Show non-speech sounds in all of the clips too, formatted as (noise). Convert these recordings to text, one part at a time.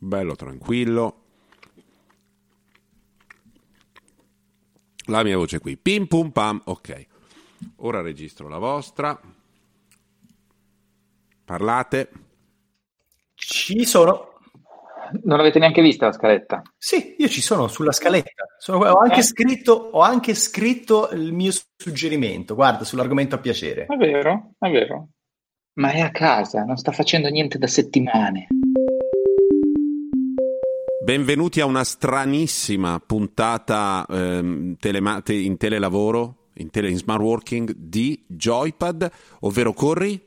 bello tranquillo. La mia voce qui, pim pum pam, ok. Ora registro la vostra. Parlate. Ci sono. Non l'avete neanche vista la scaletta? Sì, io ci sono sulla scaletta. Sono, ho, anche eh. scritto, ho anche scritto il mio suggerimento, guarda, sull'argomento a piacere. È vero, è vero. Ma è a casa, non sta facendo niente da settimane. Benvenuti a una stranissima puntata ehm, telema- in telelavoro, in, tele- in smart working di Joypad, ovvero Corri.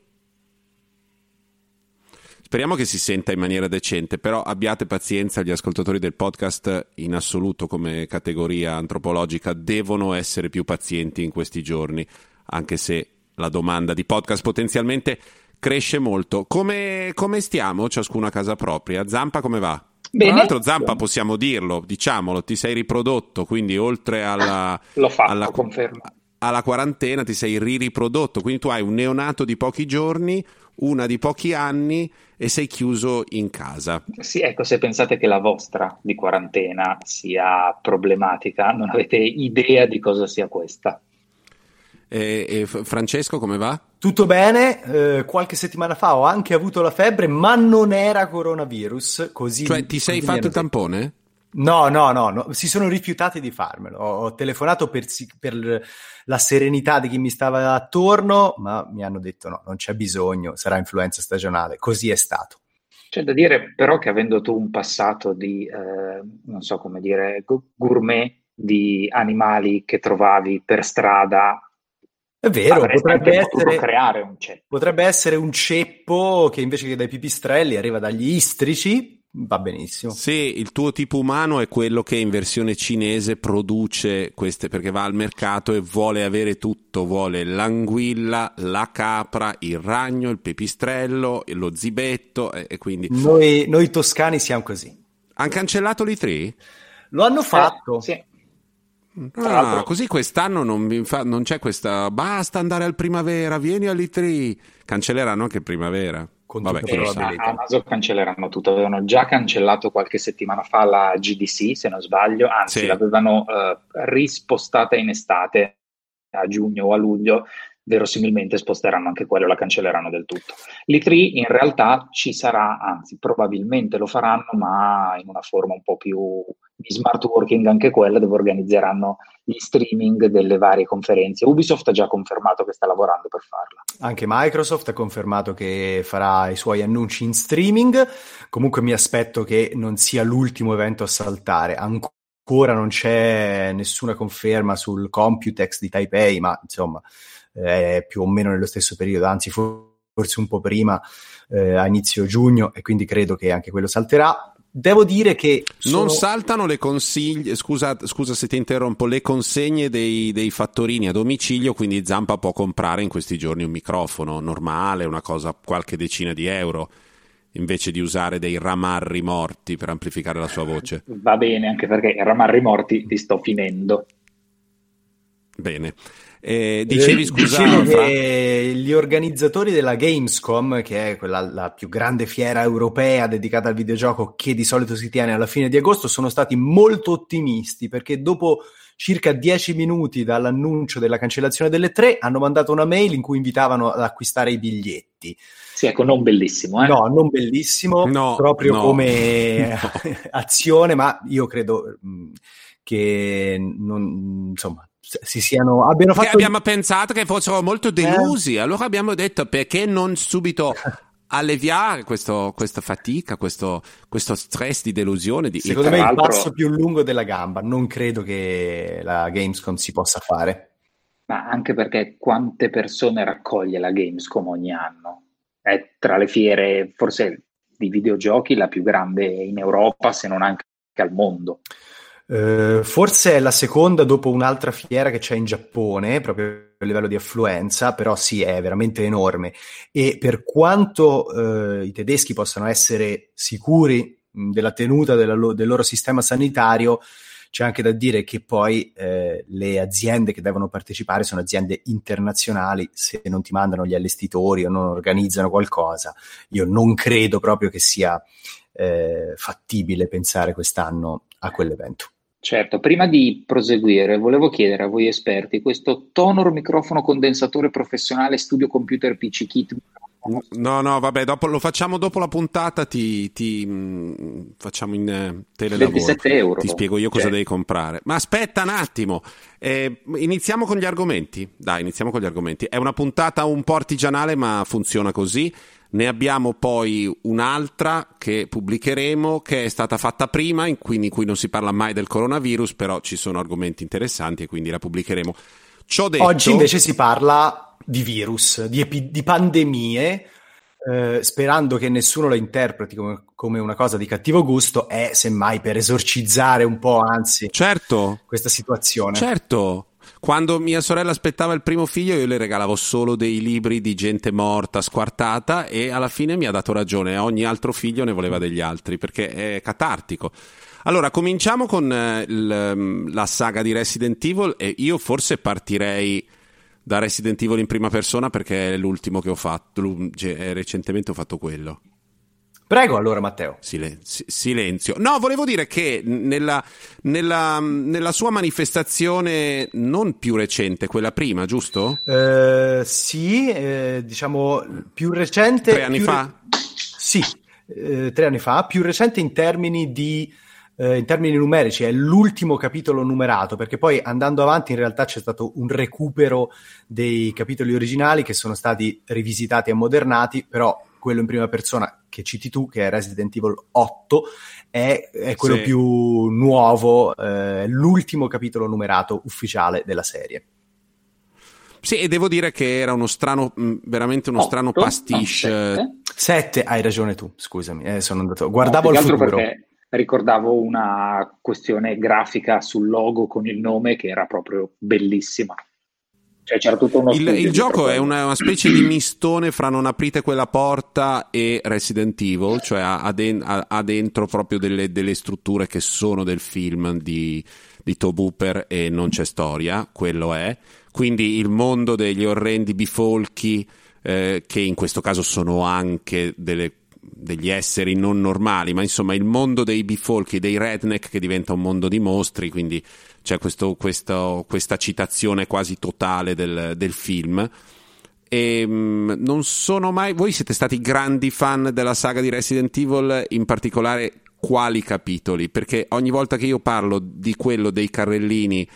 Speriamo che si senta in maniera decente, però abbiate pazienza, gli ascoltatori del podcast in assoluto come categoria antropologica devono essere più pazienti in questi giorni, anche se la domanda di podcast potenzialmente cresce molto. Come, come stiamo ciascuno a casa propria? Zampa come va? Bene. Tra l'altro Zampa possiamo dirlo, diciamolo, ti sei riprodotto, quindi oltre alla... L'ho fatto, alla. Alla quarantena ti sei ririprodotto, quindi tu hai un neonato di pochi giorni, una di pochi anni e sei chiuso in casa. Sì, ecco, se pensate che la vostra di quarantena sia problematica, non avete idea di cosa sia questa. E, e Francesco come va? Tutto bene, eh, qualche settimana fa ho anche avuto la febbre, ma non era coronavirus. Così, cioè, ti sei fatto il tampone? No, no, no, no, si sono rifiutati di farmelo. Ho, ho telefonato per, per, la serenità di chi mi stava attorno, ma mi hanno detto no, non c'è bisogno, sarà influenza stagionale. Così è stato. C'è da dire però che avendo tu un passato di, eh, non so come dire, gourmet di animali che trovavi per strada è vero, potrebbe essere, creare un ceppo. potrebbe essere un ceppo che invece che dai pipistrelli arriva dagli istrici, va benissimo. Sì, il tuo tipo umano è quello che in versione cinese produce queste perché va al mercato e vuole avere tutto, vuole l'anguilla, la capra, il ragno, il pipistrello, lo zibetto e, e quindi... Noi, noi, toscani siamo così. Han cancellato l'I3? Lo hanno fatto. Eh, sì. Ah, così quest'anno non, fa, non, c'è questa basta andare al primavera, vieni all'I3. Cancelleranno anche primavera. Con Vabbè, chi lo sa. A naso cancelleranno tutto. Avevano già cancellato qualche settimana fa la GDC, se non sbaglio, anzi sì. l'avevano uh, rispostata in estate a giugno o a luglio verosimilmente sposteranno anche quello, la cancelleranno del tutto. L'I3 in realtà ci sarà, anzi probabilmente lo faranno, ma in una forma un po' più di smart working anche quella, dove organizzeranno gli streaming delle varie conferenze. Ubisoft ha già confermato che sta lavorando per farla. Anche Microsoft ha confermato che farà i suoi annunci in streaming. Comunque mi aspetto che non sia l'ultimo evento a saltare. Ancora non c'è nessuna conferma sul Computex di Taipei, ma insomma è più o meno nello stesso periodo, anzi forse un po' prima, eh, a inizio giugno, e quindi credo che anche quello salterà. Devo dire che sono... non saltano le consiglie, scusa, scusa, se ti interrompo, le consegne dei, dei, fattorini a domicilio, quindi Zampa può comprare in questi giorni un microfono normale, una cosa qualche decina di euro, invece di usare dei ramarri morti per amplificare la sua voce. Va bene, anche perché i ramarri morti ti sto finendo. Bene. Eh, dicevi, eh, scusa, Dicevo che gli organizzatori della Gamescom, che è quella, la più grande fiera europea dedicata al videogioco che di solito si tiene alla fine di agosto, sono stati molto ottimisti perché dopo circa dieci minuti dall'annuncio della cancellazione delle tre hanno mandato una mail in cui invitavano ad acquistare i biglietti. Sì, ecco, non bellissimo, eh? No, non bellissimo, no, proprio no. come (laughs) no. (laughs) azione, ma io credo che non, insomma, si siano abbiano fatto... Che abbiamo pensato che fossero molto delusi, eh. allora abbiamo detto perché non subito (laughs) alleviare questo, questa fatica, questo, questo, stress di delusione. Di... Secondo me è il passo più lungo della gamba, non credo che la Gamescom si possa fare. Ma anche perché quante persone raccoglie la Gamescom ogni anno? È tra le fiere, forse di videogiochi, la più grande in Europa, se non anche al mondo. Uh, forse è la seconda dopo un'altra fiera che c'è in Giappone, proprio a livello di affluenza, però sì, è veramente enorme. E per quanto uh, i tedeschi possano essere sicuri della tenuta della lo- del loro sistema sanitario, c'è anche da dire che poi eh, le aziende che devono partecipare sono aziende internazionali, se non ti mandano gli allestitori o non organizzano qualcosa, io non credo proprio che sia eh, fattibile pensare quest'anno a quell'evento. Certo, prima di proseguire, volevo chiedere a voi esperti questo Tonor microfono condensatore professionale studio computer PC kit. No, no, vabbè, dopo, lo facciamo dopo la puntata, ti, ti mh, mm, facciamo in eh, telelavoro. 27 euro. Ti spiego io cosa certo. devi comprare. Ma aspetta un attimo, eh, iniziamo con gli argomenti. Dai, iniziamo con gli argomenti. È una puntata un po' artigianale, ma funziona così. Ne abbiamo poi un'altra che pubblicheremo che è stata fatta prima, in cui, in cui non si parla mai del coronavirus, però ci sono argomenti interessanti e quindi la pubblicheremo. Detto... Oggi invece si parla di virus, di, epi- di pandemie, eh, sperando che nessuno la interpreti come, come, una cosa di cattivo gusto, è semmai per esorcizzare un po', anzi, certo. questa situazione. Certo, quando mia sorella aspettava il primo figlio, io le regalavo solo dei libri di gente morta, squartata, e alla fine mi ha dato ragione. Ogni altro figlio ne voleva degli altri perché è catartico. Allora, cominciamo con eh, l, la saga di Resident Evil e io forse partirei da Resident Evil in prima persona perché è l'ultimo che ho fatto. Cioè, recentemente ho fatto quello. Prego allora Matteo. Silen- silenzio. No, volevo dire che nella, nella, nella, sua manifestazione non più recente, quella prima, giusto? Uh, sì, eh, diciamo più recente. Tre anni fa? Re- sì, eh, tre anni fa, più recente in termini di eh, in termini numerici è l'ultimo capitolo numerato, perché poi andando avanti in realtà c'è stato un recupero dei capitoli originali che sono stati rivisitati e ammodernati, però quello in prima persona che citi tu, che è Resident Evil 8, è, è quello sì. più nuovo, eh, l'ultimo capitolo numerato ufficiale della serie. Sì, e devo dire che era uno strano, mm, veramente uno 8? strano pastiche. No, 7, hai ragione tu, scusami, eh, sono andato, guardavo no, il futuro. Ricordavo una questione grafica sul logo con il nome che era proprio bellissima. Cioè, c'era tutto uno il, il gioco è una, una, specie di mistone fra non aprite quella porta e Resident Evil, cioè ha, den- ha, ha dentro proprio delle, delle, strutture che sono del film di, di Tobe Hooper e non c'è storia, quello è. Quindi il mondo degli orrendi bifolchi, eh, che in questo caso sono anche delle degli esseri non normali, ma insomma il mondo dei bifolchi, dei redneck che diventa un mondo di mostri, quindi c'è questo, questo, questa citazione quasi totale del, del film. E mh, mm, non sono mai. Voi siete stati grandi fan della saga di Resident Evil, in particolare quali capitoli? Perché ogni volta che io parlo di quello dei carrellini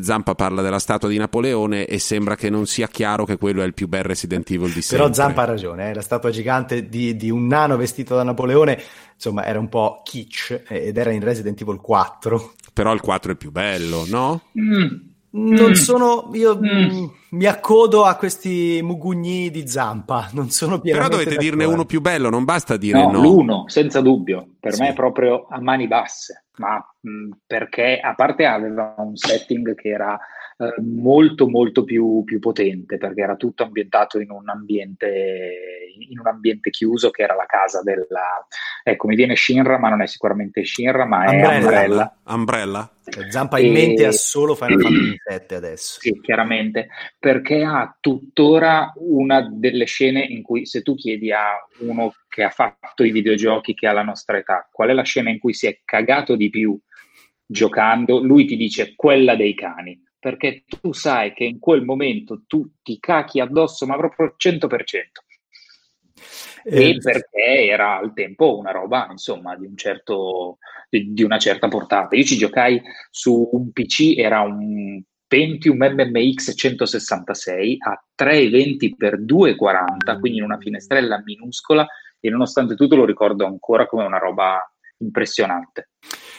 Zampa parla della statua di Napoleone e sembra che non sia chiaro che quello è il più bel Resident Evil di sempre. Però Zampa ha ragione, eh? la statua gigante di, di, un nano vestito da Napoleone, insomma, era un po' kitsch ed era in Resident Evil 4. Però il 4 è più bello, no? Mm. Non mm. sono io mm. mi accodo a questi mugugni di zampa, (laughs) non sono Però dovete dirne uno più bello, non basta dire no. no. L'uno, senza dubbio, per sì. me è proprio a mani basse, ma mh, perché a parte aveva un setting che era eh, molto molto più, più, potente perché era tutto ambientato in un ambiente, in un ambiente chiuso che era la casa della ecco mi viene Shinra ma non è sicuramente Shinra ma è Umbrella. Umbrella. Zampa in mente ha solo Final Fantasy 7 adesso. Sì chiaramente perché ha tuttora una delle scene in cui se tu chiedi a uno che ha fatto i videogiochi che ha la nostra età qual è la scena in cui si è cagato di più giocando lui ti dice quella dei cani perché tu sai che in quel momento tu ti cacchi addosso, ma proprio al 100%. E eh, perché era al tempo una roba, insomma, di, un certo, di, di una certa portata. Io ci giocai su un PC, era un Pentium MMX 166 a 320 x 240, quindi in una finestrella minuscola e nonostante tutto lo ricordo ancora come una roba impressionante.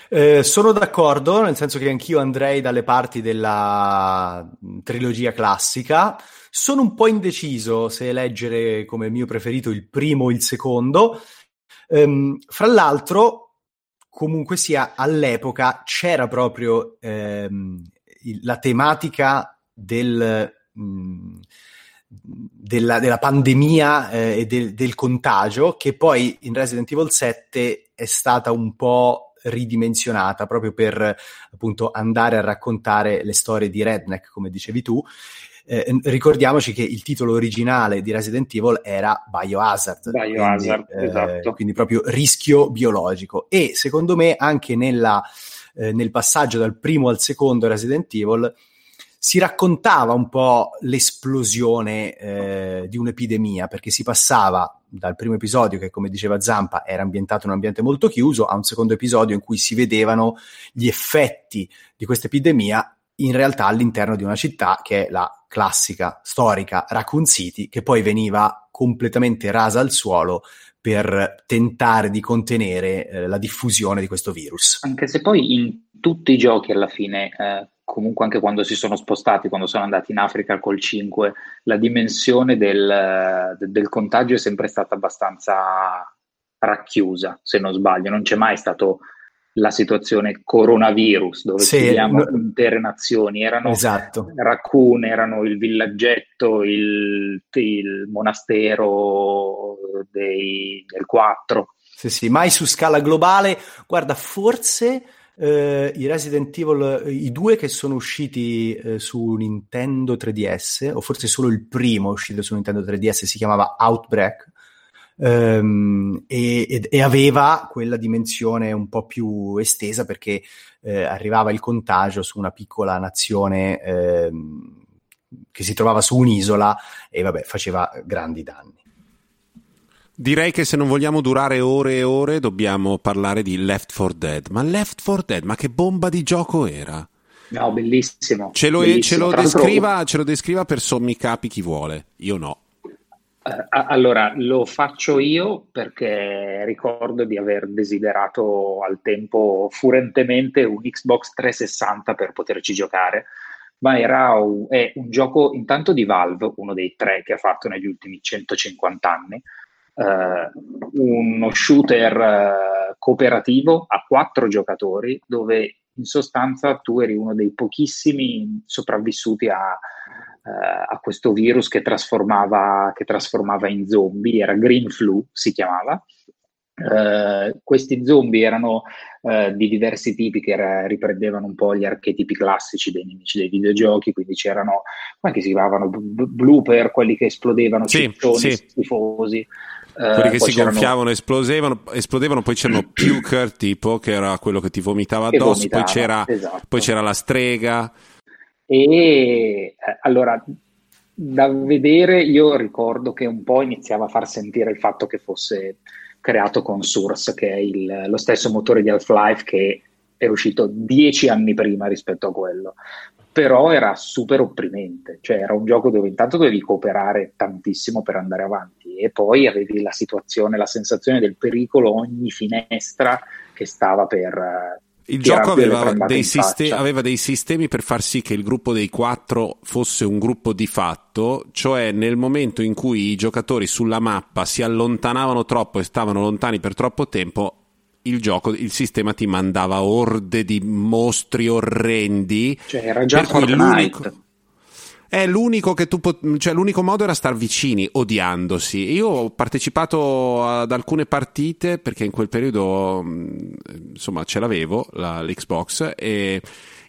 Eh, sono d'accordo, nel senso che anch'io andrei dalle parti della trilogia classica. Sono un po' indeciso se eleggere come mio preferito il primo o il secondo. Ehm, fra l'altro, comunque sia, all'epoca c'era proprio ehm, la tematica del... Mh, mm, della, della, pandemia eh, e del, del, contagio, che poi in Resident Evil 7 è stata un po' ridimensionata proprio per appunto andare a raccontare le storie di Redneck, come dicevi tu. Eh, ricordiamoci che il titolo originale di Resident Evil era Biohazard, Biohazard quindi, eh, esatto. quindi proprio rischio biologico. E secondo me anche nella, eh, nel passaggio dal primo al secondo Resident Evil si raccontava un po' l'esplosione eh, di un'epidemia, perché si passava dal primo episodio, che come diceva Zampa era ambientato in un ambiente molto chiuso, a un secondo episodio in cui si vedevano gli effetti di questa epidemia in realtà all'interno di una città che è la classica, storica Raccoon City, che poi veniva completamente rasa al suolo per tentare di contenere eh, la diffusione di questo virus. Anche se poi in tutti i giochi alla fine eh, comunque anche quando si sono spostati, quando sono andati in Africa col 5, la dimensione del, del contagio è sempre stata abbastanza racchiusa, se non sbaglio, non c'è mai stato la situazione coronavirus dove sì, vediamo no, intere nazioni. Erano esatto. Raccoon, erano il villaggetto il, il monastero dei, del 4 sì sì mai su scala globale. Guarda forse eh, i Resident Evil, i due che sono usciti eh, su Nintendo 3DS, o forse solo il primo uscito su Nintendo 3DS, si chiamava Outbreak. Um, e, e, aveva quella dimensione un po' più estesa perché eh, arrivava il contagio su una piccola nazione eh, che si trovava su un'isola e vabbè faceva grandi danni. Direi che se non vogliamo durare ore e ore dobbiamo parlare di Left 4 Dead. Ma Left 4 Dead, ma che bomba di gioco era? No, bellissimo. Ce lo, bellissimo. Ce lo, descriva, ce lo descriva per sommi capi chi vuole. Io no. Uh, allora, lo faccio io perché ricordo di aver desiderato al tempo furentemente un Xbox 360 per poterci giocare, ma era un, è un gioco intanto di Valve, uno dei tre che ha fatto negli ultimi 150 anni, uno shooter uh, cooperativo a quattro giocatori dove in sostanza tu eri uno dei pochissimi sopravvissuti a, uh, a questo virus che trasformava, che trasformava, in zombie, era Green Flu si chiamava. questi zombie erano di diversi tipi che era, riprendevano un po' gli archetipi classici dei nemici dei videogiochi, quindi c'erano, come si chiamavano, b- blooper, quelli che esplodevano, sì, ciccioni sì. schifosi, quelli che si gonfiavano esplodevano, esplodevano, poi c'erano (clears throat) Puker tipo che era quello che ti vomitava addosso, vomitava, poi, c'era, esatto. poi c'era la strega. E eh, allora da vedere io ricordo che un po' iniziava a far sentire il fatto che fosse creato con Source, che è il, lo stesso motore di Half-Life che è uscito dieci anni prima rispetto a quello però era super opprimente, cioè era un gioco dove intanto dovevi cooperare tantissimo per andare avanti e poi avevi la situazione, la sensazione del pericolo ogni finestra che stava per... Eh, il gioco aveva dei, sistemi, aveva dei, sistemi per far sì che il gruppo dei quattro fosse un gruppo di fatto, cioè nel momento in cui i giocatori sulla mappa si allontanavano troppo e stavano lontani per troppo tempo, il gioco, il sistema ti mandava orde di mostri orrendi. Cioè, era già Fortnite. È l'unico che tu pot- cioè l'unico modo era star vicini, odiandosi. Io ho partecipato ad alcune partite perché in quel periodo insomma ce l'avevo la, l'Xbox e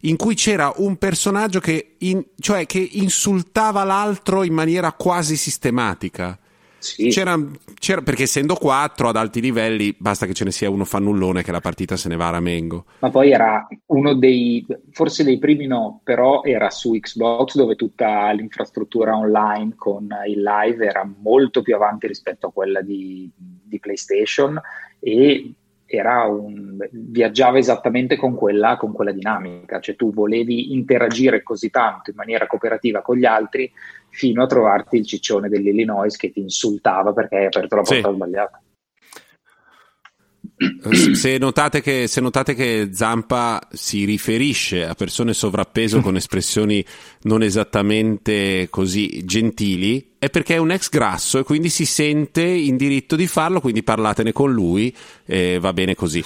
in cui c'era un personaggio che, in, cioè, che insultava l'altro in maniera quasi sistematica. Sì. C'era, c'era, perché essendo quattro ad alti livelli basta che ce ne sia uno fannullone che la partita se ne va a ramengo. Ma poi era uno dei, forse dei primi no, però era su Xbox dove tutta l'infrastruttura online con il live era molto più avanti rispetto a quella di, di PlayStation e un, viaggiava esattamente con quella, con quella dinamica, cioè tu volevi interagire così tanto in maniera cooperativa con gli altri fino a trovarti il ciccione dell'Illinois che ti insultava perché hai aperto la porta sì. sbagliata. Eh, se notate, che, se notate che Zampa si riferisce a persone sovrappeso con espressioni non esattamente così gentili, è perché è un ex grasso e quindi si sente in diritto di farlo, quindi parlatene con lui e va bene così.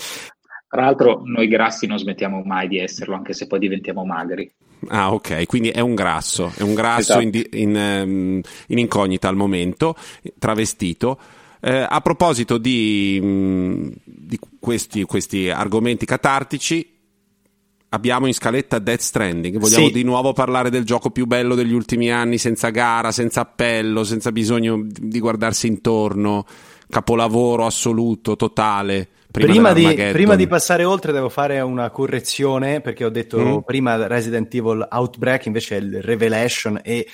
Tra l'altro, noi grassi non smettiamo mai di esserlo, anche se poi diventiamo magri. Ah, ok, quindi è un grasso, è un grasso esatto. in, in, ehm, in, incognita al momento, travestito. Eh, a proposito di, mm, di questi, questi argomenti catartici, abbiamo in scaletta Death Stranding. Vogliamo sì. di nuovo parlare del gioco più bello degli ultimi anni, senza gara, senza appello, senza bisogno di guardarsi intorno, capolavoro assoluto, totale. Prima, prima, di, prima di, passare oltre devo fare una correzione perché ho detto mm. prima Resident Evil Outbreak invece è il Revelation e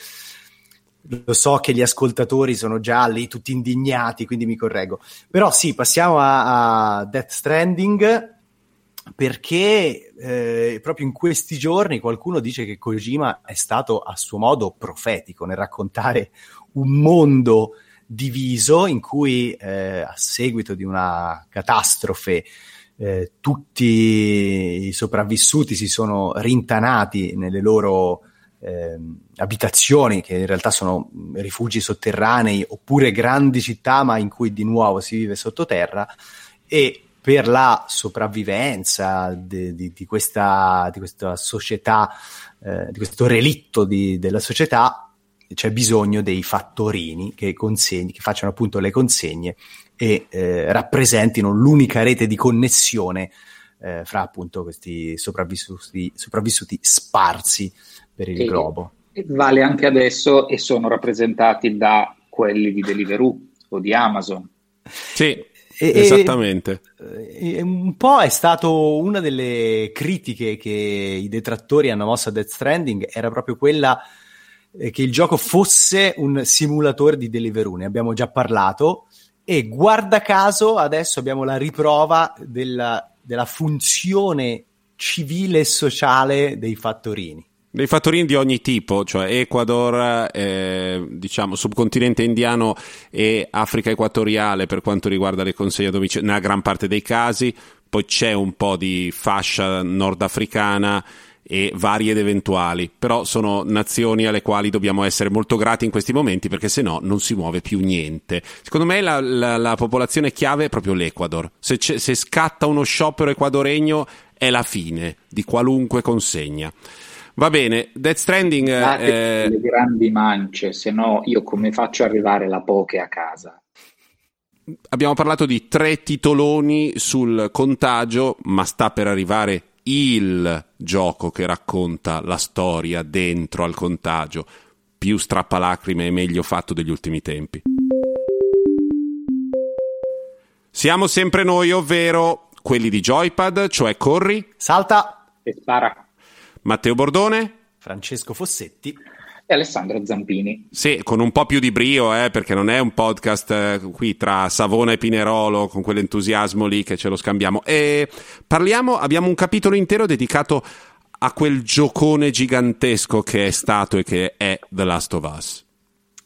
lo so che gli ascoltatori sono già lì tutti indignati quindi mi correggo però sì passiamo a, a Death Stranding perché eh, proprio in questi giorni qualcuno dice che Kojima è stato a suo modo profetico nel raccontare un mondo diviso in cui eh, a seguito di una catastrofe eh, tutti i sopravvissuti si sono rintanati nelle loro eh, abitazioni, che in realtà sono rifugi sotterranei oppure grandi città, ma in cui di nuovo si vive sottoterra, e per la sopravvivenza di, di, di, questa, di questa, società, eh, di questo relitto della società, c'è bisogno dei fattorini che, consegni, che facciano appunto le consegne e eh, rappresentino l'unica rete di connessione eh, fra appunto questi sopravvissuti, sopravvissuti sparsi per il e, globo. Vale anche adesso e sono rappresentati da quelli di Deliveroo o di Amazon. Sì, e, Esattamente. E, e un po' è stato una delle critiche che i detrattori hanno mosso a Death Stranding, era proprio quella eh, che il gioco fosse un simulatore di Deliveroo, ne abbiamo già parlato, e guarda caso adesso abbiamo la riprova della, della funzione civile e sociale dei fattorini. Dei fattorini di ogni tipo, cioè Ecuador, eh, diciamo subcontinente indiano e Africa equatoriale per quanto riguarda le consegne a domicilio, nella gran parte dei casi, poi c'è un po' di fascia nordafricana e varie ed eventuali, però sono nazioni alle quali dobbiamo essere molto grati in questi momenti perché se no non si muove più niente. Secondo me la, la, la popolazione chiave è proprio l'Ecuador. Se, se scatta uno sciopero equadoregno è la fine di qualunque consegna. Va bene, Death Stranding... Eh, le grandi mance, se no io come faccio ad arrivare la poche a casa? Abbiamo parlato di tre titoloni sul contagio, ma sta per arrivare il gioco che racconta la storia dentro al contagio, più strappalacrime e meglio fatto degli ultimi tempi. Siamo sempre noi, ovvero quelli di Joypad, cioè corri, salta. E spara. Matteo Bordone, Francesco Fossetti e Alessandro Zampini. Sì, con un po' più di brio, eh, perché non è un podcast eh, qui tra Savona e Pinerolo con quell'entusiasmo lì che ce lo scambiamo. E parliamo, abbiamo un capitolo intero dedicato a quel giocone gigantesco che è stato e che è The Last of Us.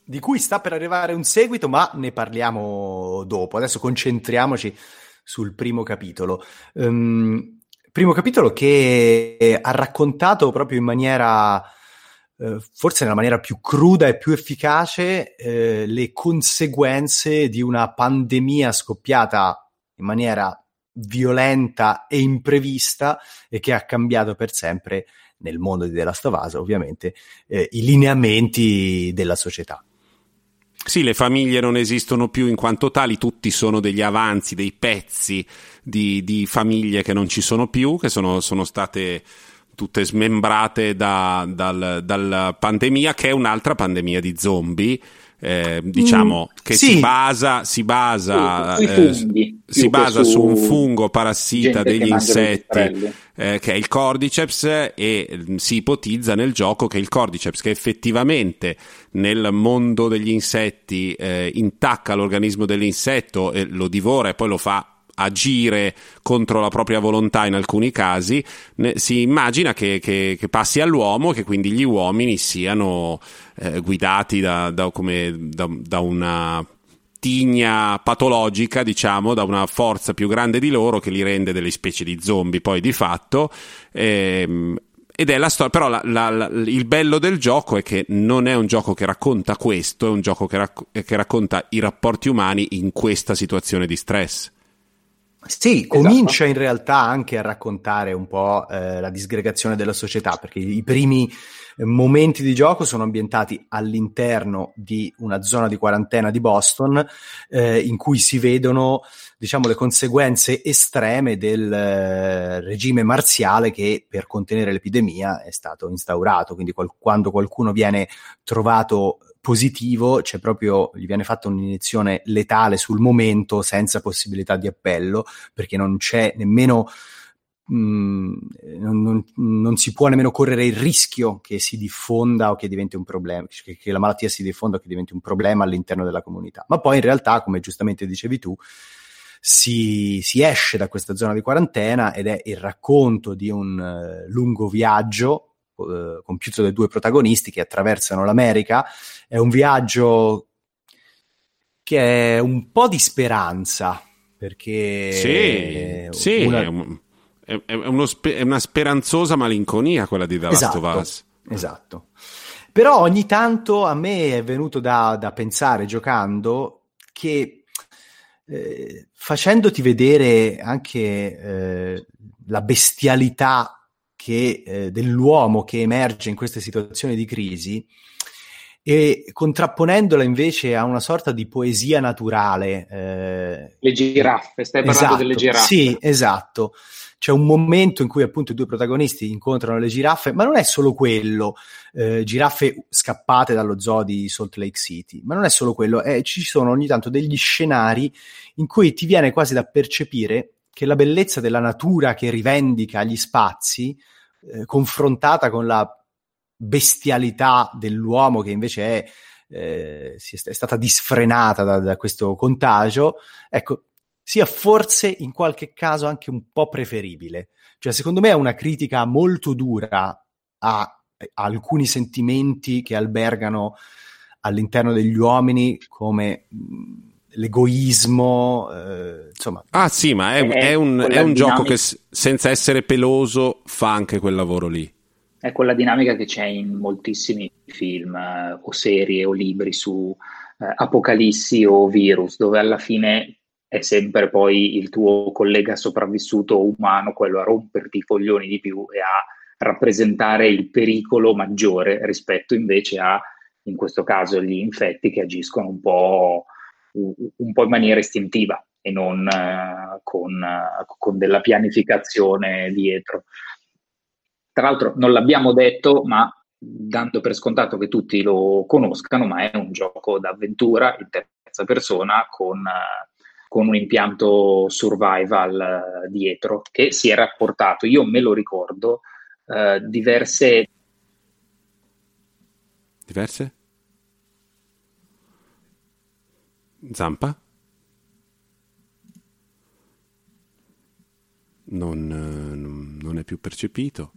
Di cui sta per arrivare un seguito, ma ne parliamo dopo. Adesso concentriamoci sul primo capitolo. Um, primo capitolo che ha raccontato proprio in maniera, eh, forse nella maniera più cruda e più efficace, eh, le conseguenze di una pandemia scoppiata in maniera violenta e imprevista e che ha cambiato per sempre nel mondo di Della Stavasa, ovviamente, eh, i lineamenti della società. Sì, le famiglie non esistono più in quanto tali, tutti sono degli avanzi, dei pezzi di, di famiglie che non ci sono più, che sono, sono state tutte smembrate da, dal, dalla pandemia, che è un'altra pandemia di zombie. Eh, diciamo mm, che sì. si basa, si basa, eh, si basa su, su, un fungo parassita degli insetti eh, che è il Cordyceps e mm, si ipotizza nel gioco che il Cordyceps che effettivamente nel mondo degli insetti eh, intacca l'organismo dell'insetto e lo divora e poi lo fa agire contro la propria volontà in alcuni casi, ne, si immagina che, che, che, passi all'uomo e che quindi gli uomini siano eh, guidati da, da, come, da, da una tigna patologica, diciamo, da una forza più grande di loro che li rende delle specie di zombie poi di fatto. Ehm, ed è la storia, però la, la, la, il bello del gioco è che non è un gioco che racconta questo, è un gioco che, racc- che racconta i rapporti umani in questa situazione di stress. Sì, esatto. comincia in realtà anche a raccontare un po' eh, la disgregazione della società, perché i primi momenti di gioco sono ambientati all'interno di una zona di quarantena di Boston eh, in cui si vedono diciamo le conseguenze estreme del eh, regime marziale che per contenere l'epidemia è stato instaurato quindi qual- quando qualcuno viene trovato positivo, c'è proprio, gli viene fatta un'iniezione letale sul momento senza possibilità di appello, perché non c'è nemmeno Mm, non, non, non, si può nemmeno correre il rischio che si diffonda o che diventi un problema, che, che, la malattia si diffonda o che diventi un problema all'interno della comunità. Ma poi in realtà, come giustamente dicevi tu, si, si esce da questa zona di quarantena ed è il racconto di un uh, lungo viaggio uh, compiuto dai due protagonisti che attraversano l'America. È un viaggio che è un po' di speranza perché sì, una... sì è, è, è, una speranzosa malinconia quella di The Last esatto, of Us. Esatto. Però ogni tanto a me è venuto da, da pensare giocando che eh, facendoti vedere anche eh, la bestialità che, eh, dell'uomo che emerge in queste situazioni di crisi e contrapponendola invece a una sorta di poesia naturale. Eh, le giraffe, stai parlando esatto, delle giraffe. Sì, esatto c'è un momento in cui appunto i due protagonisti incontrano le giraffe, ma non è solo quello, eh, giraffe scappate dallo zoo di Salt Lake City, ma non è solo quello, eh, ci sono ogni tanto degli scenari in cui ti viene quasi da percepire che la bellezza della natura che rivendica gli spazi, eh, confrontata con la bestialità dell'uomo che invece è, eh, è stata disfrenata da, da questo contagio, ecco, sia forse in qualche caso anche un po' preferibile. Cioè, secondo me è una critica molto dura a, a alcuni sentimenti che albergano all'interno degli uomini come l'egoismo, eh, insomma. Ah sì, ma è, è, è un, è un gioco che senza essere peloso fa anche quel lavoro lì. È quella dinamica che c'è in moltissimi film eh, o serie o libri su eh, apocalissi o virus, dove alla fine è sempre poi il tuo collega sopravvissuto umano quello a romperti i coglioni di più e a rappresentare il pericolo maggiore rispetto invece a, in questo caso, gli infetti che agiscono un po', un po in maniera istintiva e non uh, con, uh, con della pianificazione dietro. Tra l'altro non l'abbiamo detto, ma dando per scontato che tutti lo conoscano, ma è un gioco d'avventura in terza persona con uh, con un impianto survival uh, dietro che si era portato, io me lo ricordo, uh, diverse... Diverse? Zampa? Non, uh, non, è più percepito.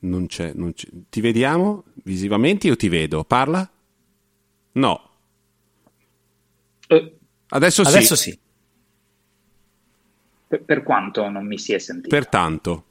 Non c'è, non c'è. Ti vediamo visivamente? Io ti vedo. Parla? No. Eh, Adesso, Adesso sì. sì. Per, per, quanto non mi si è sentito? Pertanto.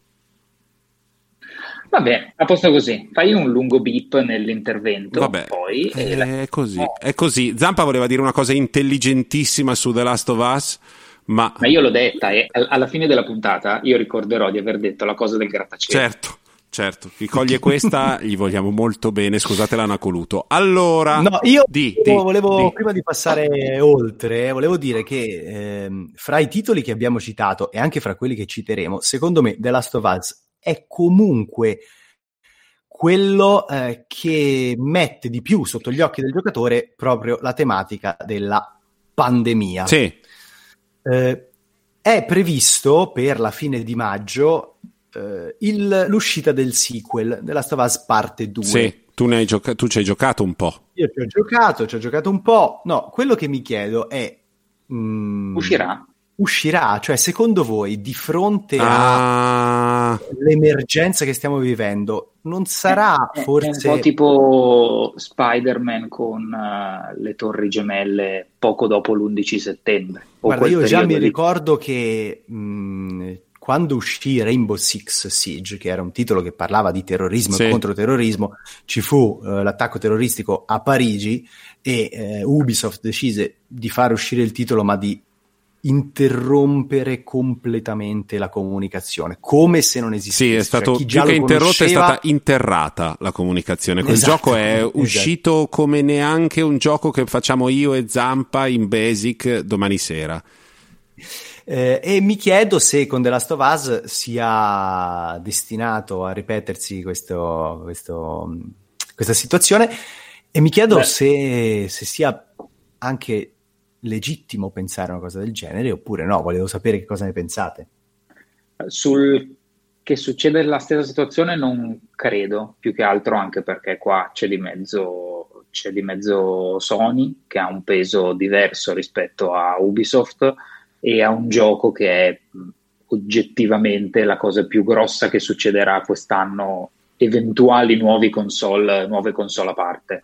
Va bene, a posto così. Fai un lungo beep nell'intervento. Vabbè, poi, è, è così, oh. è così. Zampa voleva dire una cosa intelligentissima su The Last of Us, ma... Ma io l'ho detta e alla fine della puntata io ricorderò di aver detto la cosa del grattacielo. Certo. Certo, chi coglie questa gli vogliamo molto bene, scusate l'anacoluto. Allora, no, io di, di, volevo, di. prima di passare oltre, volevo dire che ehm, fra i titoli che abbiamo citato e anche fra quelli che citeremo, secondo me The Last of Us è comunque quello eh, che mette di più sotto gli occhi del giocatore proprio la tematica della pandemia. Sì. Eh, è previsto per la fine di maggio uh, il, l'uscita del sequel della Us parte 2. Sì, tu, ne hai gioca- tu ci hai giocato un po'. Io ci ho giocato, ci ho giocato un po'. No, quello che mi chiedo è... Mm, uscirà? Uscirà, cioè secondo voi di fronte ah. All'emergenza che stiamo vivendo non sarà è, forse... È un po' tipo Spider-Man con uh, le torri gemelle poco dopo l'11 settembre. Guarda, io già mi lì. ricordo che mh, quando uscì Rainbow Six Siege, che era un titolo che parlava di terrorismo sì. e controterrorismo, ci fu uh, l'attacco terroristico a Parigi e uh, Ubisoft decise di far uscire il titolo ma di interrompere completamente la comunicazione, come se non esistesse. Sì, è stato cioè, più che interrotta, conosceva... è stata interrata la comunicazione. Quel esatto, gioco è esatto. uscito come neanche un gioco che facciamo io e Zampa in Basic domani sera. Eh, e mi chiedo se con The Last of Us sia destinato a ripetersi questo, questo, questa situazione e mi chiedo se, se sia anche legittimo pensare una cosa del genere oppure no, volevo sapere che cosa ne pensate. Sul che succede la stessa situazione non credo, più che altro anche perché qua c'è di mezzo, c'è di mezzo Sony che ha un peso diverso rispetto a Ubisoft e a un gioco che è oggettivamente la cosa più grossa che succederà quest'anno, eventuali nuovi console, nuove console a parte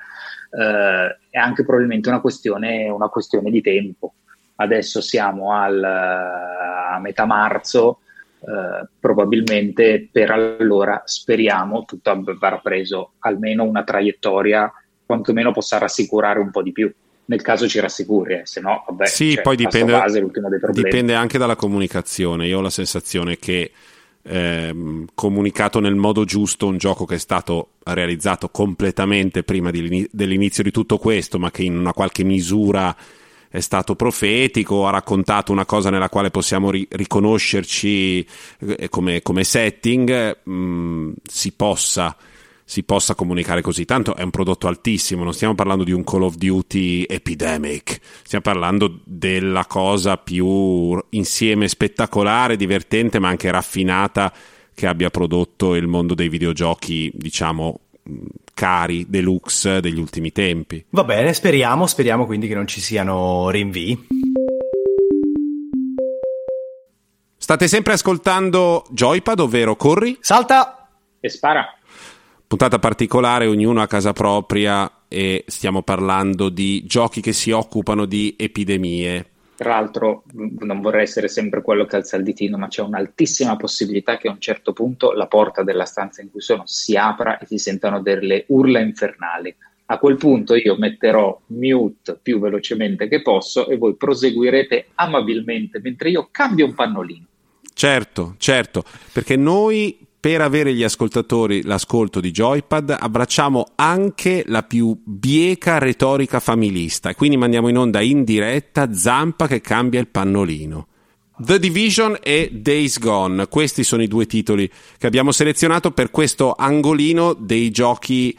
eh, è anche probabilmente una questione, una questione, di tempo. Adesso siamo al, a metà marzo, eh, probabilmente per allora speriamo tutto avrà preso almeno una traiettoria quantomeno possa rassicurare un po' di più nel caso ci rassicuri, eh, se no, vabbè, sì, cioè, poi dipende, dipende, anche dalla comunicazione. Io ho la sensazione che ehm, comunicato nel modo giusto un gioco che è stato realizzato completamente prima di, dell'inizio di tutto questo, ma che in una qualche misura è stato profetico, ha raccontato una cosa nella quale possiamo ri- riconoscerci eh, come, come, setting, mh, mm, si possa si possa comunicare così. Tanto è un prodotto altissimo non stiamo parlando di un Call of Duty epidemic stiamo parlando della cosa più insieme spettacolare divertente ma anche raffinata che abbia prodotto il mondo dei videogiochi diciamo cari deluxe degli ultimi tempi. Va bene speriamo speriamo quindi che non ci siano rinvii. State sempre ascoltando Joypad ovvero corri. Salta! E spara puntata particolare, ognuno a casa propria e stiamo parlando di giochi che si occupano di epidemie. Tra l'altro, non vorrei essere sempre quello che alza il ditino, ma c'è un'altissima possibilità che a un certo punto la porta della stanza in cui sono si apra e si sentano delle urla infernali. A quel punto io metterò mute più velocemente che posso e voi proseguirete amabilmente mentre io cambio un pannolino. Certo, certo, perché noi per avere gli ascoltatori l'ascolto di Joypad abbracciamo anche la più bieca retorica familista quindi mandiamo in onda in diretta Zampa che cambia il pannolino. The Division e Days Gone, questi sono i due titoli che abbiamo selezionato per questo angolino dei giochi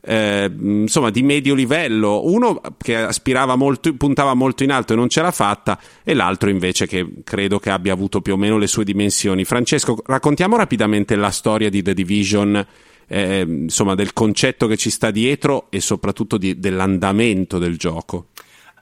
eh, insomma di medio livello, uno che aspirava molto, puntava molto in alto e non ce l'ha fatta, e l'altro invece che credo che abbia avuto più o meno le sue dimensioni. Francesco, raccontiamo rapidamente la storia di The Division, eh, insomma, del concetto che ci sta dietro e soprattutto di, dell'andamento del gioco.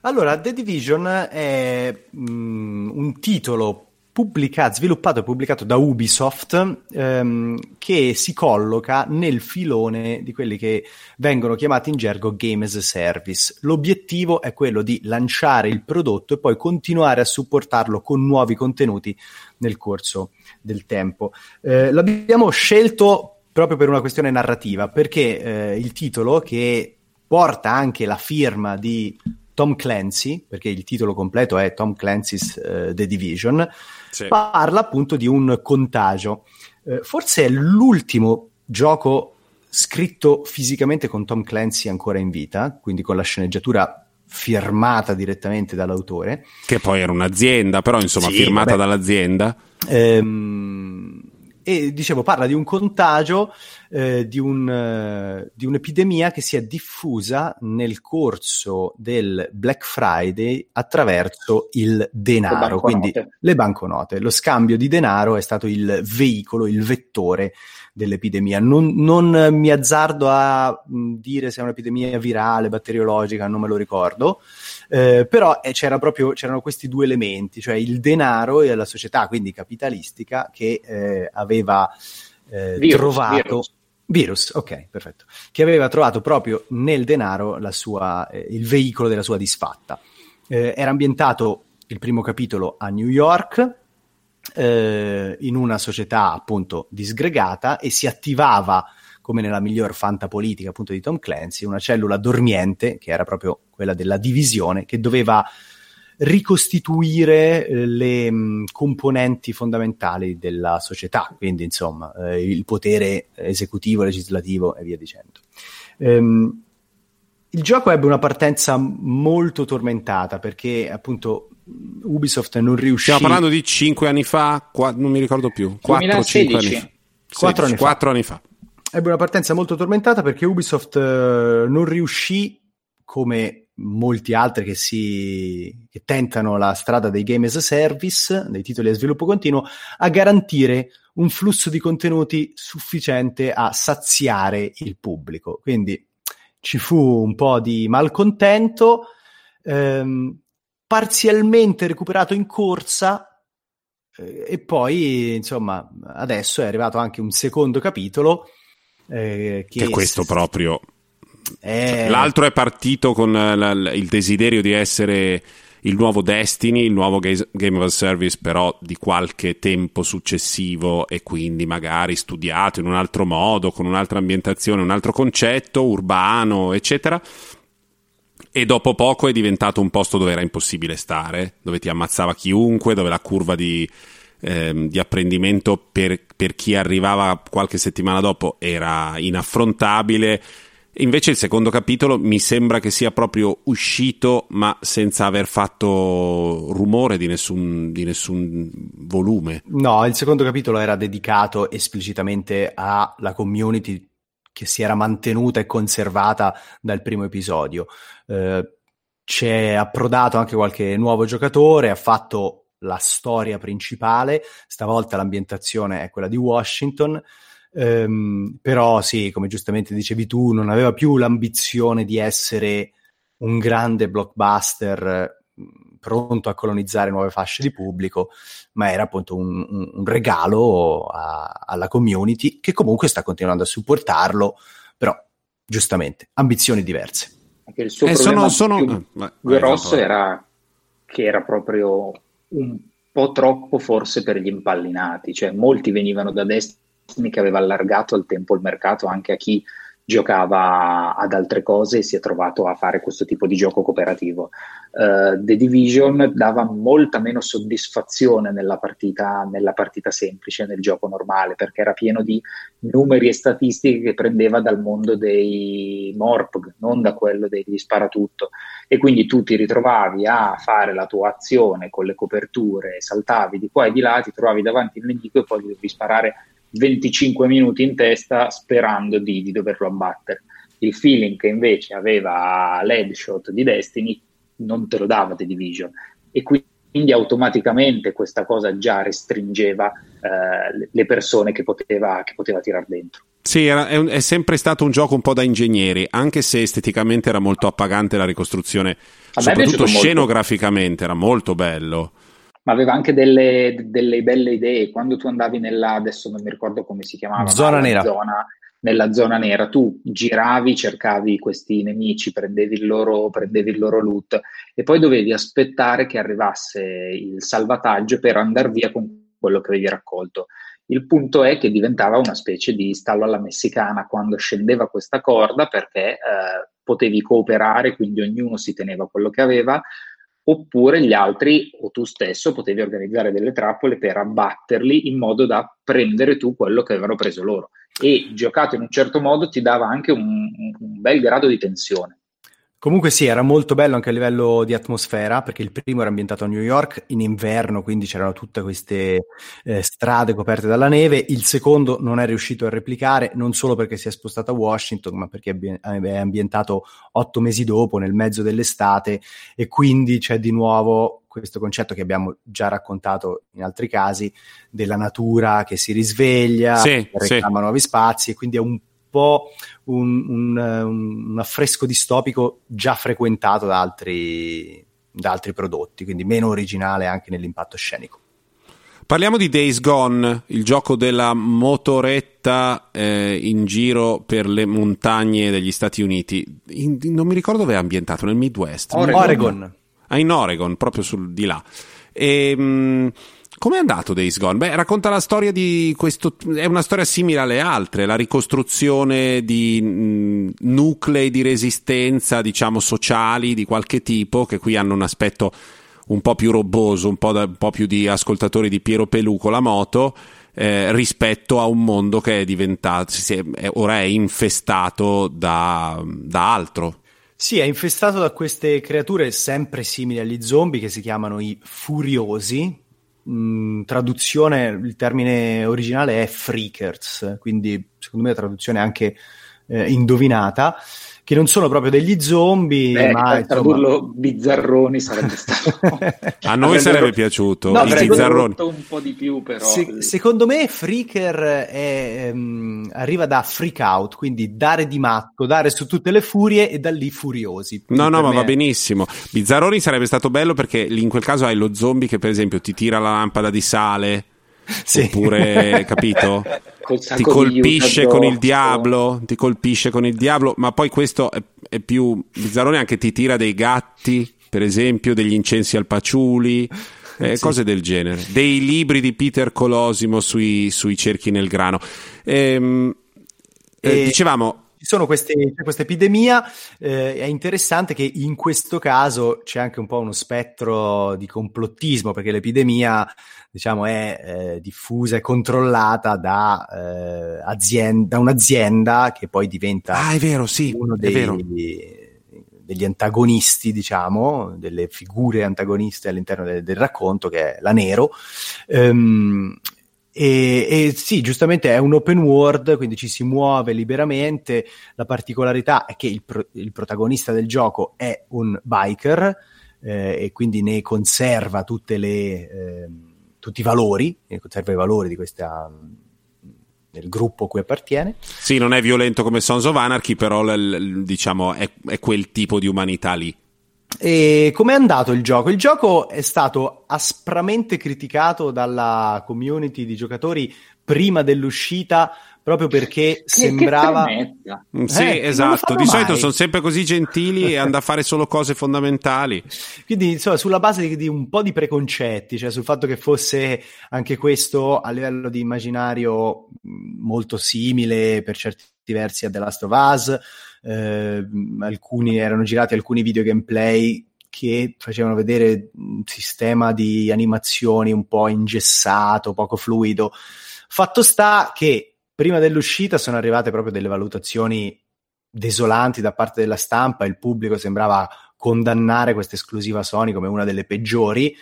Allora, The Division è mm, un titolo pubblicato, sviluppato e pubblicato da Ubisoft ehm, che si colloca nel filone di quelli che vengono chiamati in gergo game as a service. L'obiettivo è quello di lanciare il prodotto e poi continuare a supportarlo con nuovi contenuti nel corso del tempo. Eh, l'abbiamo scelto proprio per una questione narrativa, perché eh, il titolo che porta anche la firma di Tom Clancy, perché il titolo completo è Tom Clancy's uh, The Division, sì. parla appunto di un contagio. Eh, forse è l'ultimo gioco scritto fisicamente con Tom Clancy ancora in vita, quindi con la sceneggiatura firmata direttamente dall'autore. Che poi era un'azienda, però insomma sì, firmata vabbè. dall'azienda. Ehm, e dicevo, parla di un contagio, eh, di, un, uh, di, un'epidemia che si è diffusa nel corso del Black Friday attraverso il denaro, le quindi le banconote. Lo scambio di denaro è stato il veicolo, il vettore dell'epidemia. Non, non mi azzardo a mh, dire se è un'epidemia virale, batteriologica, non me lo ricordo. Eh, però eh, c'era proprio, c'erano questi due elementi, cioè il denaro e la società, quindi capitalistica, che eh, aveva eh, virus, trovato... Virus. Virus, ok, perfetto. Che aveva trovato proprio nel denaro sua, eh, il veicolo della sua disfatta. Era ambientato il primo capitolo a New York, in una società appunto disgregata e si attivava come nella miglior fantapolitica appunto di Tom Clancy, una cellula dormiente, che era proprio quella della divisione, che doveva ricostituire eh, le mh, componenti fondamentali della società, quindi insomma eh, il potere esecutivo, legislativo e via dicendo. Ehm, il gioco ebbe una partenza molto tormentata perché appunto Ubisoft non riuscì. Stiamo parlando di 5 anni fa, qua, non mi ricordo più. 4-5 anni fa. 4 anni, 4 anni fa. Ebbe una partenza molto tormentata perché Ubisoft eh, non riuscì, come molti altri che, si, che tentano la strada dei game as a service, dei titoli a sviluppo continuo, a garantire un flusso di contenuti sufficiente a saziare il pubblico. Quindi ci fu un po' di malcontento, ehm, parzialmente recuperato in corsa eh, e poi insomma adesso è arrivato anche un secondo capitolo eh, che, che questo proprio eh... l'altro è partito con la, la, il desiderio di essere il nuovo Destiny, il nuovo Game of Service però di qualche tempo successivo e quindi magari studiato in un altro modo, con un'altra ambientazione, un altro concetto, urbano, eccetera. E dopo poco è diventato un posto dove era impossibile stare, dove ti ammazzava chiunque, dove la curva di, ehm, di apprendimento per, per chi arrivava qualche settimana dopo era inaffrontabile Invece il secondo capitolo mi sembra che sia proprio uscito, ma senza aver fatto rumore di nessun, di nessun volume. No, il secondo capitolo era dedicato esplicitamente alla community che si era mantenuta e conservata dal primo episodio. Eh, c'è approdato anche qualche nuovo giocatore, ha fatto la storia principale, stavolta l'ambientazione è quella di Washington. Um, però sì, come giustamente dicevi tu, non aveva più l'ambizione di essere un grande blockbuster pronto a colonizzare nuove fasce di pubblico, ma era appunto un, un, un regalo a, alla community che comunque sta continuando a supportarlo, però giustamente ambizioni diverse. Anche il suo eh, sono, sono... più ah, grosso era che era proprio un po' troppo forse per gli impallinati, cioè molti venivano da destra che aveva allargato al tempo il mercato anche a chi giocava ad altre cose e si è trovato a fare questo tipo di gioco cooperativo. Uh, The Division dava molta meno soddisfazione nella partita, nella partita semplice, nel gioco normale, perché era pieno di numeri e statistiche che prendeva dal mondo dei Morpg, non da quello degli sparatutto. E quindi tu ti ritrovavi a fare la tua azione con le coperture, saltavi di qua e di là, ti trovavi davanti il nemico e poi dovevi sparare 25 minuti in testa sperando di, di doverlo abbattere. Il feeling che invece aveva l'headshot di Destiny non te lo dava The Division e quindi automaticamente questa cosa già restringeva eh, le persone che poteva, che poteva tirare dentro. Sì, era, è, un, è, sempre stato un gioco un po' da ingegneri, anche se esteticamente era molto appagante la ricostruzione, soprattutto scenograficamente, molto. era molto bello ma aveva anche delle, delle, belle idee. Quando tu andavi nella, adesso non mi ricordo come si chiamava, zona nera. Zona, nella zona nera, tu giravi, cercavi questi nemici, prendevi il, loro, prendevi il loro loot e poi dovevi aspettare che arrivasse il salvataggio per andare via con quello che avevi raccolto. Il punto è che diventava una specie di stallo alla messicana quando scendeva questa corda perché eh, potevi cooperare, quindi ognuno si teneva quello che aveva, oppure gli altri o tu stesso potevi organizzare delle trappole per abbatterli in modo da prendere tu quello che avevano preso loro. E giocato in un certo modo ti dava anche un, un bel grado di tensione. Comunque sì, era molto bello anche a livello di atmosfera, perché il primo era ambientato a New York in inverno, quindi c'erano tutte queste eh, strade coperte dalla neve. Il secondo non è riuscito a replicare, non solo perché si è spostato a Washington, ma perché è ambientato otto mesi dopo, nel mezzo dell'estate, e quindi c'è di nuovo questo concetto che abbiamo già raccontato in altri casi, della natura che si risveglia, sì, reclama sì. nuovi spazi, e quindi è un po' un, un, un affresco distopico già frequentato da altri, da altri prodotti, quindi meno originale anche nell'impatto scenico. Parliamo di Days Gone, il gioco della motoretta eh, in giro per le montagne degli Stati Uniti. In, non mi ricordo dove è ambientato, nel Midwest. Oregon. Oregon. Ah, in Oregon, proprio sul di là. E, mh, mm, come è andato Days Gone? Beh, racconta la storia di questo. È una storia simile alle altre, la ricostruzione di mh, nuclei di resistenza, diciamo sociali di qualche tipo, che qui hanno un aspetto un po' più roboso, un po', da, un po più di ascoltatori di Piero Pelù con la moto, eh, rispetto a un mondo che è diventato, è, ora è infestato da, da altro. Sì, è infestato da queste creature sempre simili agli zombie che si chiamano i furiosi. Mm, traduzione, il termine originale è freakers, quindi secondo me la traduzione è anche eh, indovinata che non sono proprio degli zombie, Beh, ma insomma... bizzarroni sarebbe stato. (laughs) A noi sarebbe piaciuto no, i bizzarroni. un po' di più, però. Se, secondo me Freaker è, um, arriva da freak out, quindi dare di matto, dare su tutte le furie e da lì furiosi. No, no, ma va benissimo. Bizzarroni sarebbe stato bello perché in quel caso hai lo zombie che per esempio ti tira la lampada di sale. Sì. Oppure, capito? (laughs) ti colpisce con il diavolo, ti colpisce con il diavolo, ma poi questo è, è più bizzarrone anche ti tira dei gatti, per esempio, degli incensi al paciuli. Eh, sì. cose del genere, dei libri di Peter Colosimo sui, sui cerchi nel grano. Ehm, eh, dicevamo, ci sono queste, c'è questa epidemia, eh, è interessante che in questo caso c'è anche un po' uno spettro di complottismo, perché l'epidemia diciamo, è eh, diffusa e controllata da, eh, azienda, da, un'azienda che poi diventa ah, è vero, sì, uno dei, degli antagonisti, diciamo, delle figure antagoniste all'interno del, del racconto, che è la Nero. Um, e, e, sì, giustamente è un open world, quindi ci si muove liberamente. La particolarità è che il, pro- il protagonista del gioco è un biker eh, e quindi ne conserva tutte le... Eh, tutti i valori, conserva i valori di questa del gruppo a cui appartiene. Sì, non è violento come Sons of Anarchy, però l- l- diciamo è, è, quel tipo di umanità lì. E com'è andato il gioco? Il gioco è stato aspramente criticato dalla community di giocatori prima dell'uscita proprio perché che, sembrava che mm, sì eh, esatto di mai. solito sono sempre così gentili e hanno a fare solo cose fondamentali quindi insomma sulla base di, di, un po' di preconcetti cioè sul fatto che fosse anche questo a livello di immaginario mm, molto simile per certi versi a The Last of Us eh, alcuni erano girati alcuni video gameplay che facevano vedere un sistema di animazioni un po' ingessato, poco fluido. Fatto sta che prima dell'uscita sono arrivate proprio delle valutazioni desolanti da parte della stampa, il pubblico sembrava condannare questa esclusiva Sony come una delle peggiori.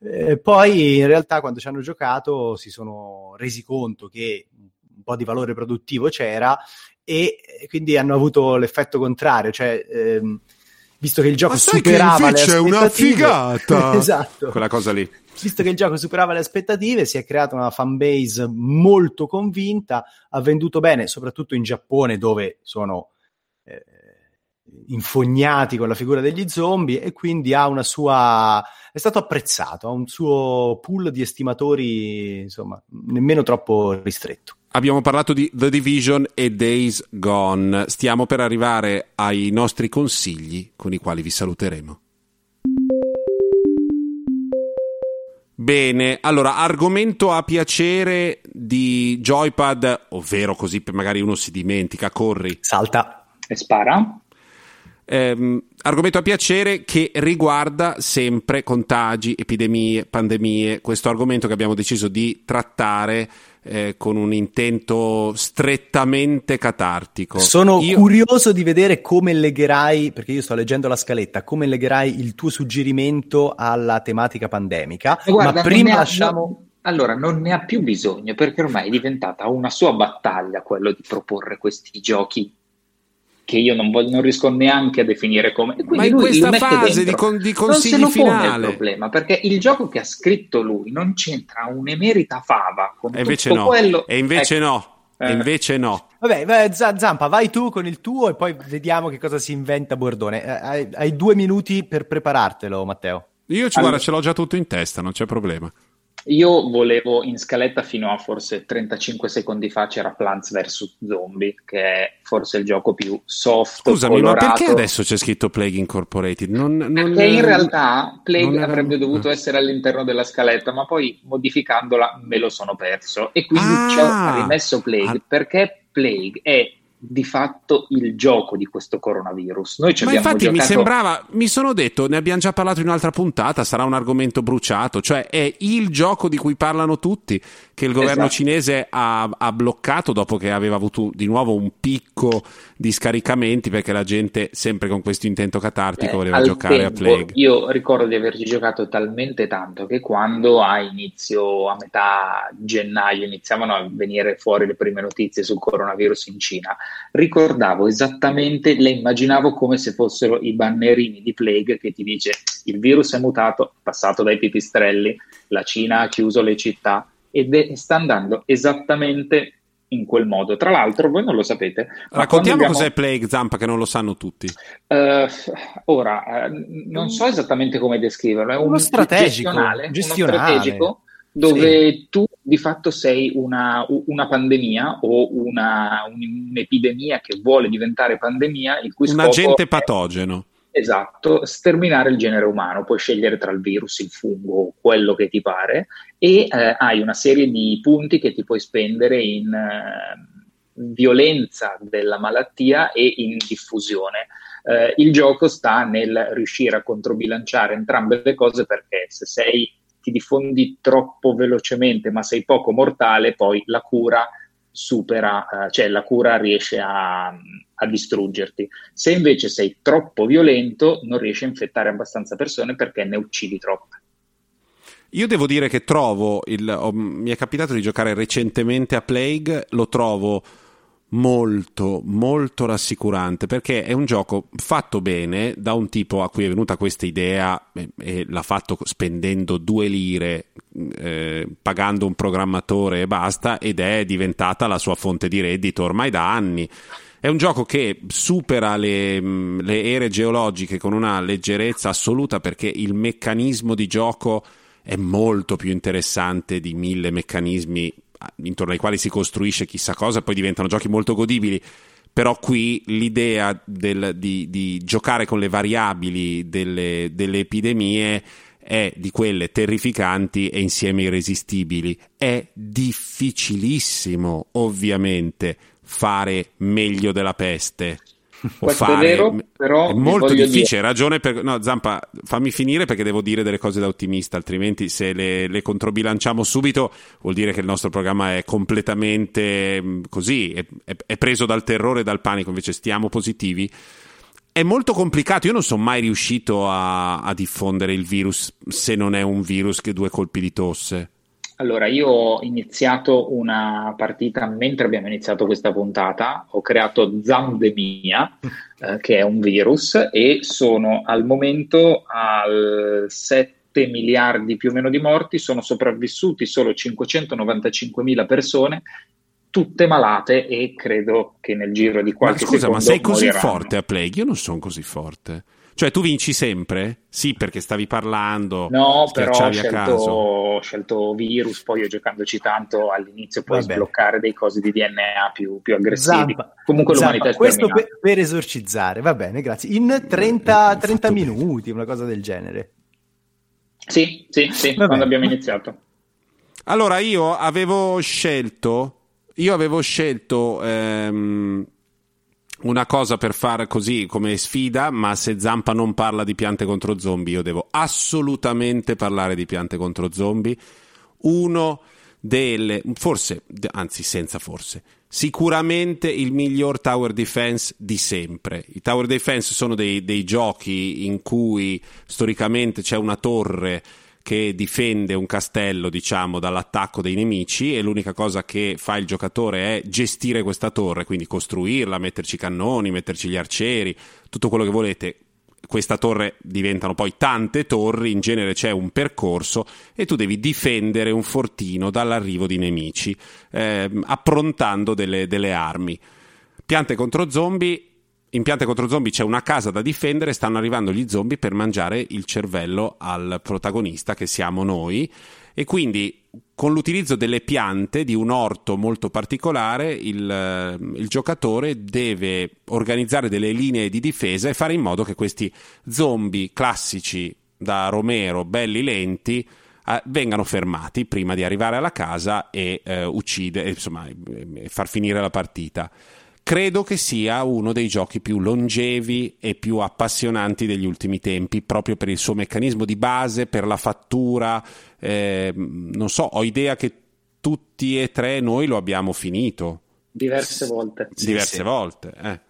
Eh, poi in realtà quando ci hanno giocato si sono resi conto che un po' di valore produttivo c'era e quindi hanno avuto l'effetto contrario, cioè ehm, visto che il gioco superava le aspettative, è una figata. (laughs) esatto. Quella cosa lì visto che il gioco superava le aspettative, si è creata una fanbase molto convinta, ha venduto bene, soprattutto in Giappone, dove sono eh, infognati con la figura degli zombie, e quindi ha una sua. è stato apprezzato, ha un suo pool di estimatori, insomma, nemmeno troppo ristretto. Abbiamo parlato di The Division e Days Gone. Stiamo per arrivare ai nostri consigli con i quali vi saluteremo. Bene, allora, argomento a piacere di Joypad, ovvero così magari uno si dimentica, corri. Salta. E spara. Eh, argomento a piacere che riguarda sempre contagi, epidemie, pandemie, questo argomento che abbiamo deciso di trattare eh, con un intento strettamente catartico. Sono io... curioso di vedere come legherai, perché io sto leggendo la scaletta, come legherai il tuo suggerimento alla tematica pandemica. Guarda, ma prima lasciamo... No... Allora, non ne ha più bisogno perché ormai è diventata una sua battaglia quello di proporre questi giochi che io non, voglio, non, riesco neanche a definire come. Ma in questa fase di, con, di consigli non se lo finale. Pone il problema perché il gioco che ha scritto lui non c'entra un'emerita fava con e invece no. quello. E invece ecco. no. E eh. invece no. Vabbè, Zampa, vai tu con il tuo e poi vediamo che cosa si inventa Bordone. Eh, hai, hai due minuti per preparartelo, Matteo. Io ci allora. guarda, ce l'ho già tutto in testa, non c'è problema. Io volevo in scaletta fino a forse 35 secondi fa c'era Plants vs Zombie, che è forse il gioco più soft. Scusami, colorato. ma perché adesso c'è scritto Plague Incorporated? Non, non, perché in realtà Plague era... avrebbe dovuto essere all'interno della scaletta, ma poi modificandola me lo sono perso. E quindi ah, ci ho rimesso Plague ah. perché Plague è di fatto il gioco di questo coronavirus. Noi ci Ma infatti giocato... mi sembrava, mi sono detto, ne abbiamo già parlato in un'altra puntata, sarà un argomento bruciato, cioè è il gioco di cui parlano tutti, che il governo esatto. cinese ha, ha, bloccato dopo che aveva avuto di nuovo un picco di scaricamenti perché la gente sempre con questo intento catartico eh, voleva giocare tempo, a Plague. Io ricordo di averci giocato talmente tanto che quando a inizio, a metà gennaio iniziavano a venire fuori le prime notizie sul coronavirus in Cina, ricordavo esattamente, le immaginavo come se fossero i bannerini di Plague che ti dice il virus è mutato, passato dai pipistrelli, la Cina ha chiuso le città e sta andando esattamente in quel modo. Tra l'altro, voi non lo sapete. Raccontiamo abbiamo... cos'è Plague Zampa, che non lo sanno tutti. Uh, ora, uh, non so esattamente come descriverlo. È uno strategico, gestionale, gestionale. Uno strategico dove sì. tu di fatto sei una, una pandemia o una, un'epidemia che vuole diventare pandemia. Il cui un agente patogeno. Esatto, sterminare il genere umano, puoi scegliere tra il virus, il fungo, quello che ti pare e eh, hai una serie di punti che ti puoi spendere in eh, violenza della malattia e in diffusione. Eh, il gioco sta nel riuscire a controbilanciare entrambe le cose perché se sei, ti diffondi troppo velocemente ma sei poco mortale, poi la cura supera, eh, cioè la cura riesce a, a, distruggerti. Se invece sei troppo violento, non riesci a infettare abbastanza persone perché ne uccidi troppe. Io devo dire che trovo, il, oh, mi è capitato di giocare recentemente a Plague, lo trovo molto molto rassicurante perché è un gioco fatto bene da un tipo a cui è venuta questa idea e, e l'ha fatto spendendo due lire eh, pagando un programmatore e basta ed è diventata la sua fonte di reddito ormai da anni. È un gioco che supera le, le ere geologiche con una leggerezza assoluta perché il meccanismo di gioco è molto più interessante di mille meccanismi intorno ai quali si costruisce chissà cosa, poi diventano giochi molto godibili. Però qui l'idea del, di, di, giocare con le variabili delle, delle epidemie è di quelle terrificanti e insieme irresistibili. È difficilissimo, ovviamente, fare meglio della peste può fare. È, vero, però è molto difficile. Dire... Ragione per. No, Zampa, fammi finire perché devo dire delle cose da ottimista, altrimenti se le, le controbilanciamo subito vuol dire che il nostro programma è completamente mm, così, è, è, è preso dal terrore e dal panico, invece stiamo positivi. È molto complicato, io non sono mai riuscito a, a diffondere il virus se non è un virus che due colpi di tosse. Allora, io ho iniziato una partita mentre abbiamo iniziato questa puntata, ho creato Zamdemia, eh, che è un virus, e sono al momento al 7 miliardi più o meno di morti, sono sopravvissuti solo 595 mila persone, tutte malate e credo che nel giro di qualche ma scusa, secondo ma sei così moriranno. forte a Plague? Io non sono così forte. Cioè, tu vinci sempre? Sì, perché stavi parlando. No, però ho scelto, ho scelto, virus. Poi io giocandoci tanto all'inizio puoi Vabbè. sbloccare dei cosi di DNA più, più aggressivi. Zampa, Comunque Zampa, l'umanità è Questo per, per, esorcizzare, va bene, grazie. In 30, 30 minuti, una cosa del genere. Sì, sì, sì, quando abbiamo iniziato. Allora, io avevo scelto. Io avevo scelto. Ehm, una cosa per fare così come sfida, ma se Zampa non parla di piante contro zombie, io devo assolutamente parlare di piante contro zombie. Uno delle, forse, anzi senza forse, sicuramente il miglior tower defense di sempre. I tower defense sono dei, dei giochi in cui storicamente c'è una torre che difende un castello, diciamo, dall'attacco dei nemici e l'unica cosa che fa il giocatore è gestire questa torre, quindi costruirla, metterci cannoni, metterci gli arcieri, tutto quello che volete. Questa torre diventano poi tante torri, in genere c'è un percorso e tu devi difendere un fortino dall'arrivo di nemici, eh, approntando delle, delle armi. Piante contro zombie in Piante contro zombie c'è una casa da difendere, stanno arrivando gli zombie per mangiare il cervello al protagonista che siamo noi. E quindi con l'utilizzo delle piante di un orto molto particolare il, eh, il, giocatore deve organizzare delle linee di difesa e fare in modo che questi zombie classici da Romero, belli lenti, eh, vengano fermati prima di arrivare alla casa e eh, uccidere, insomma, far finire la partita credo che sia uno dei giochi più longevi e più appassionanti degli ultimi tempi, proprio per il suo meccanismo di base, per la fattura. Eh, non so, ho idea che tutti e tre noi lo abbiamo finito. Diverse volte. Diverse sì, sì. volte, eh.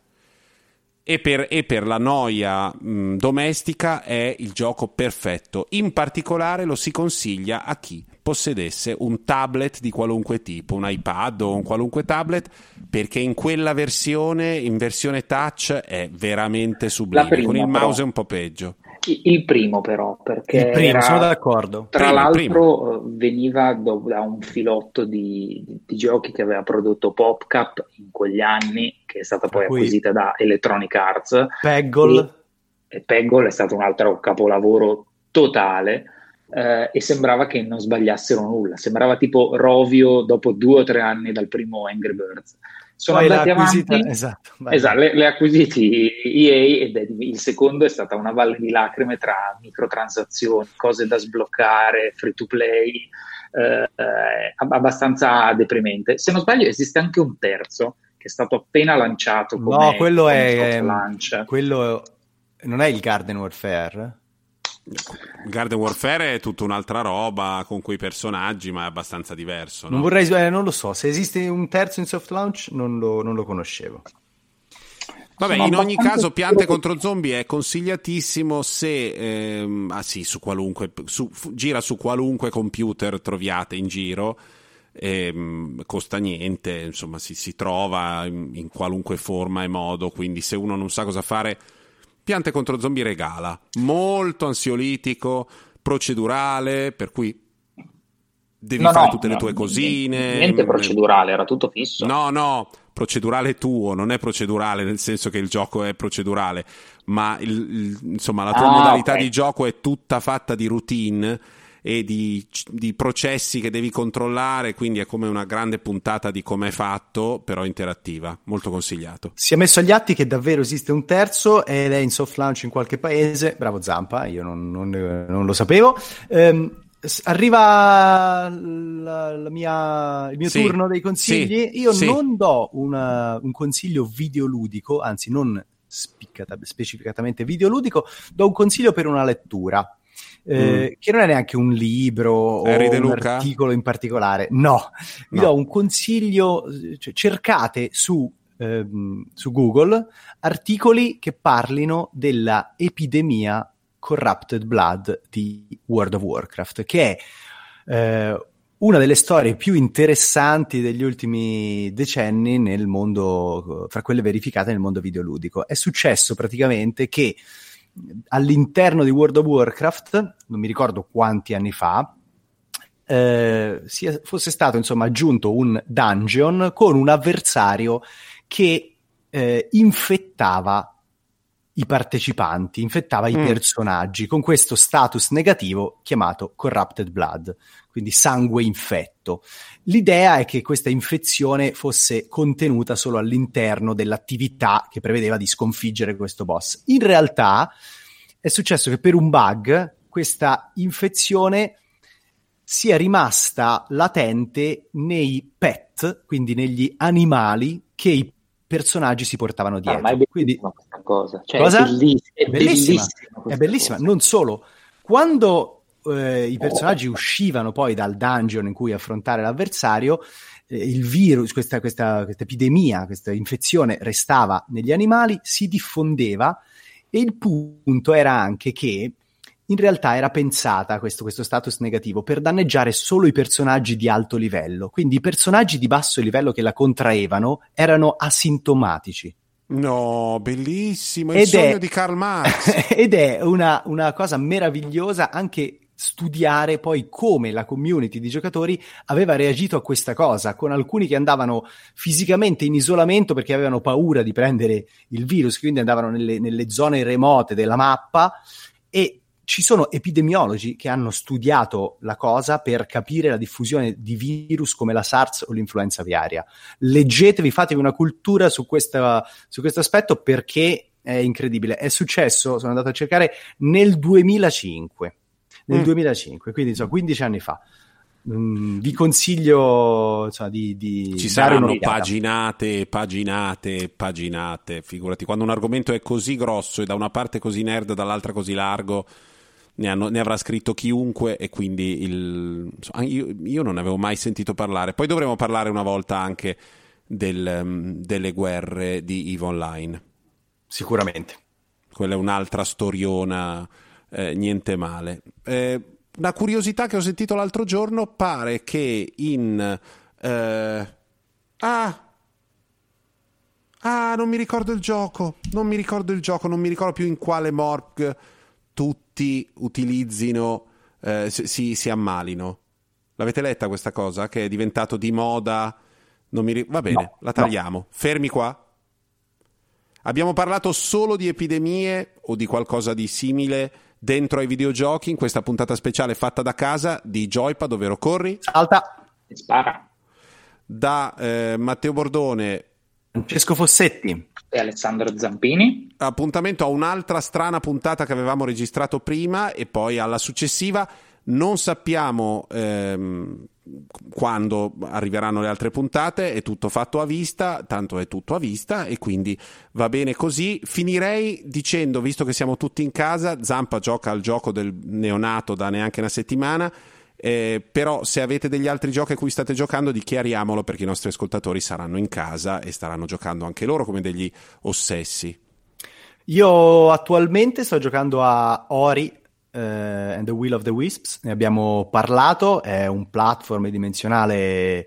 E per, e per, la noia mh, domestica è il gioco perfetto. In particolare lo si consiglia a chi possedesse un tablet di qualunque tipo, un iPad o un qualunque tablet, perché in quella versione, in versione touch, è veramente sublime. Prima, Con il mouse è un po' peggio. Il primo però, perché il primo, sono d'accordo. Tra primo, l'altro primo. veniva da un filotto di, di, giochi che aveva prodotto PopCap in quegli anni, che è stata poi Qui. acquisita da Electronic Arts. Peggle. E, e Peggle è stato un altro capolavoro totale eh, e sembrava che non sbagliassero nulla, sembrava tipo Rovio dopo due o tre anni dal primo Angry Birds. Sono Poi andati avanti, esatto, esatto le, le, acquisiti EA ed è, il secondo è stata una valle di lacrime tra microtransazioni, cose da sbloccare, free to play, eh, eh, abbastanza deprimente. Se non sbaglio esiste anche un terzo che è stato appena lanciato come, no, quello è, launch. Quello non è il Garden Warfare? Garden Warfare è tutta un'altra roba con quei personaggi, ma è abbastanza diverso. No? Non, vorrei, eh, non lo so, se esiste un terzo in soft launch non lo, non lo conoscevo. Vabbè, in ogni caso, Piante contro Zombie è consigliatissimo se ehm, ah sì, su qualunque, su, gira su qualunque computer troviate in giro. Ehm, costa niente, insomma, si, si trova in, in qualunque forma e modo. Quindi, se uno non sa cosa fare, Piante contro zombie regala, molto ansiolitico, procedurale, per cui devi no, fare no, tutte no, le tue cosine. Niente procedurale, era tutto fisso. No, no, procedurale tuo, non è procedurale nel senso che il gioco è procedurale, ma il, il, insomma la tua ah, modalità okay. di gioco è tutta fatta di routine e di, di, processi che devi controllare, quindi è come una grande puntata di com'è fatto, però interattiva, molto consigliato. Si è messo agli atti che davvero esiste un terzo ed è in soft launch in qualche paese, bravo Zampa, io non, non, non lo sapevo. Um, arriva la, la mia, il mio sì, turno dei consigli. Sì, Io sì. non do una, un consiglio videoludico, anzi non specificatamente videoludico, do un consiglio per una lettura eh, mm. che non è neanche un libro Harry o un Luca? articolo in particolare. No, vi no. do un consiglio, cioè, cercate su, ehm, su Google articoli che parlino della epidemia Corrupted Blood di World of Warcraft, che è eh, una delle storie più interessanti degli ultimi decenni nel mondo, fra quelle verificate nel mondo videoludico. È successo praticamente che all'interno di World of Warcraft, non mi ricordo quanti anni fa, eh, sia, fosse stato insomma aggiunto un dungeon con un avversario che eh, infettava i partecipanti, infettava mm. i personaggi con questo status negativo chiamato Corrupted Blood, quindi sangue infetto. L'idea è che questa infezione fosse contenuta solo all'interno dell'attività che prevedeva di sconfiggere questo boss. In realtà è successo che per un bug questa infezione sia rimasta latente nei pet, quindi negli animali che i personaggi si portavano dietro. Ah, ma è bellissima Quindi, questa cosa. Cioè, cosa? È bellissima. È bellissima. È bellissima. Non solo. Quando eh, i personaggi uscivano poi dal dungeon in cui affrontare l'avversario, eh, il virus, questa, questa, questa epidemia, questa infezione restava negli animali, si diffondeva e il punto era anche che in realtà era pensata questo, questo, status negativo per danneggiare solo i personaggi di alto livello, quindi i personaggi di basso livello che la contraevano erano asintomatici. No, bellissimo, il ed sogno è, di Karl Marx. (laughs) ed è una, una cosa meravigliosa anche studiare poi come la community di giocatori aveva reagito a questa cosa, con alcuni che andavano fisicamente in isolamento perché avevano paura di prendere il virus, quindi andavano nelle, nelle zone remote della mappa e ci sono epidemiologi che hanno studiato la cosa per capire la diffusione di virus come la SARS o l'influenza aviaria. Leggetevi, fatevi una cultura su, questa, su questo aspetto perché è incredibile. È successo, sono andato a cercare, nel 2005. Nel mm. 2005, quindi so, 15 anni fa. Mm, vi consiglio insomma, di, di ci saranno paginate, paginate, paginate. Figurati, quando un argomento è così grosso e da una parte così nerd, dall'altra così largo, ne, hanno, ne avrà scritto chiunque e quindi il, insomma, io, io, non ne avevo mai sentito parlare. Poi dovremo parlare una volta anche del, mm, delle guerre di EVE Online. Sicuramente. Quella è un'altra storiona, eh, niente male. Eh, una curiosità che ho sentito l'altro giorno pare che in eh... ah ah non mi ricordo il gioco non mi ricordo il gioco non mi ricordo più in quale morg tutti utilizzino eh, si, si ammalino. L'avete letta questa cosa che è diventato di moda? Non mi ri... va bene no, la tagliamo. No. fermi qua. Abbiamo parlato solo di epidemie o di qualcosa di simile dentro ai videogiochi in questa puntata speciale fatta da casa di Joypad, ovvero Corri. Salta e spara. Da eh, Matteo Bordone. Francesco Fossetti. E Alessandro Zampini. Appuntamento a un'altra strana puntata che avevamo registrato prima e poi alla successiva. Non sappiamo ehm, quando arriveranno le altre puntate, è tutto fatto a vista, tanto è tutto a vista e quindi va bene così. Finirei dicendo, visto che siamo tutti in casa, Zampa gioca al gioco del neonato da neanche una settimana. Eh, però se avete degli altri giochi a cui state giocando dichiariamolo perché i nostri ascoltatori saranno in casa e staranno giocando anche loro come degli ossessi. Io attualmente sto giocando a Ori uh, and the Will of the Wisps, ne abbiamo parlato, è un platform dimensionale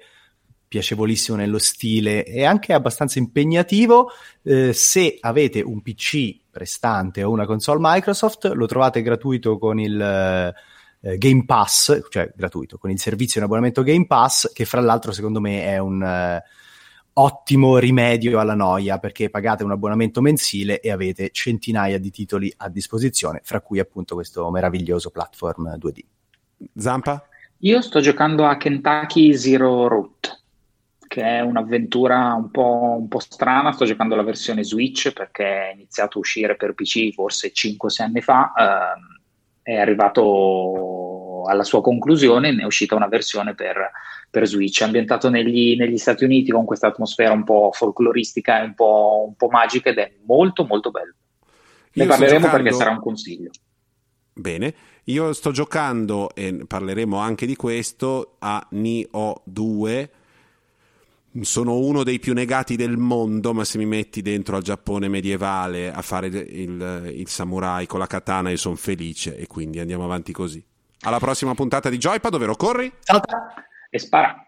piacevolissimo nello stile e anche abbastanza impegnativo. Eh, se avete un PC prestante o una console Microsoft, lo trovate gratuito con il eh, Game Pass, cioè gratuito, con il servizio in abbonamento Game Pass, che fra l'altro secondo me è un... Eh, ottimo rimedio alla noia perché pagate un abbonamento mensile e avete centinaia di titoli a disposizione, fra cui appunto questo meraviglioso platform 2D. Zampa? Io sto giocando a Kentucky Zero Route, che è un'avventura un po', un po', strana. Sto giocando la versione Switch perché è iniziato a uscire per PC forse 5-6 anni fa. Ehm, è arrivato alla sua conclusione, ne è uscita una versione per, per Switch, ambientato negli, negli, Stati Uniti con questa atmosfera un po' folcloristica e un po', un po' magica ed è molto molto bello. Ne Io parleremo giocando... perché sarà un consiglio. Bene, io sto giocando e parleremo anche di questo a Nioh 2 sono uno dei più negati del mondo, ma se mi metti dentro al Giappone medievale a fare il, il samurai con la katana io sono felice e quindi andiamo avanti così. Alla prossima puntata di Joypad, dove corri? Salta e spara.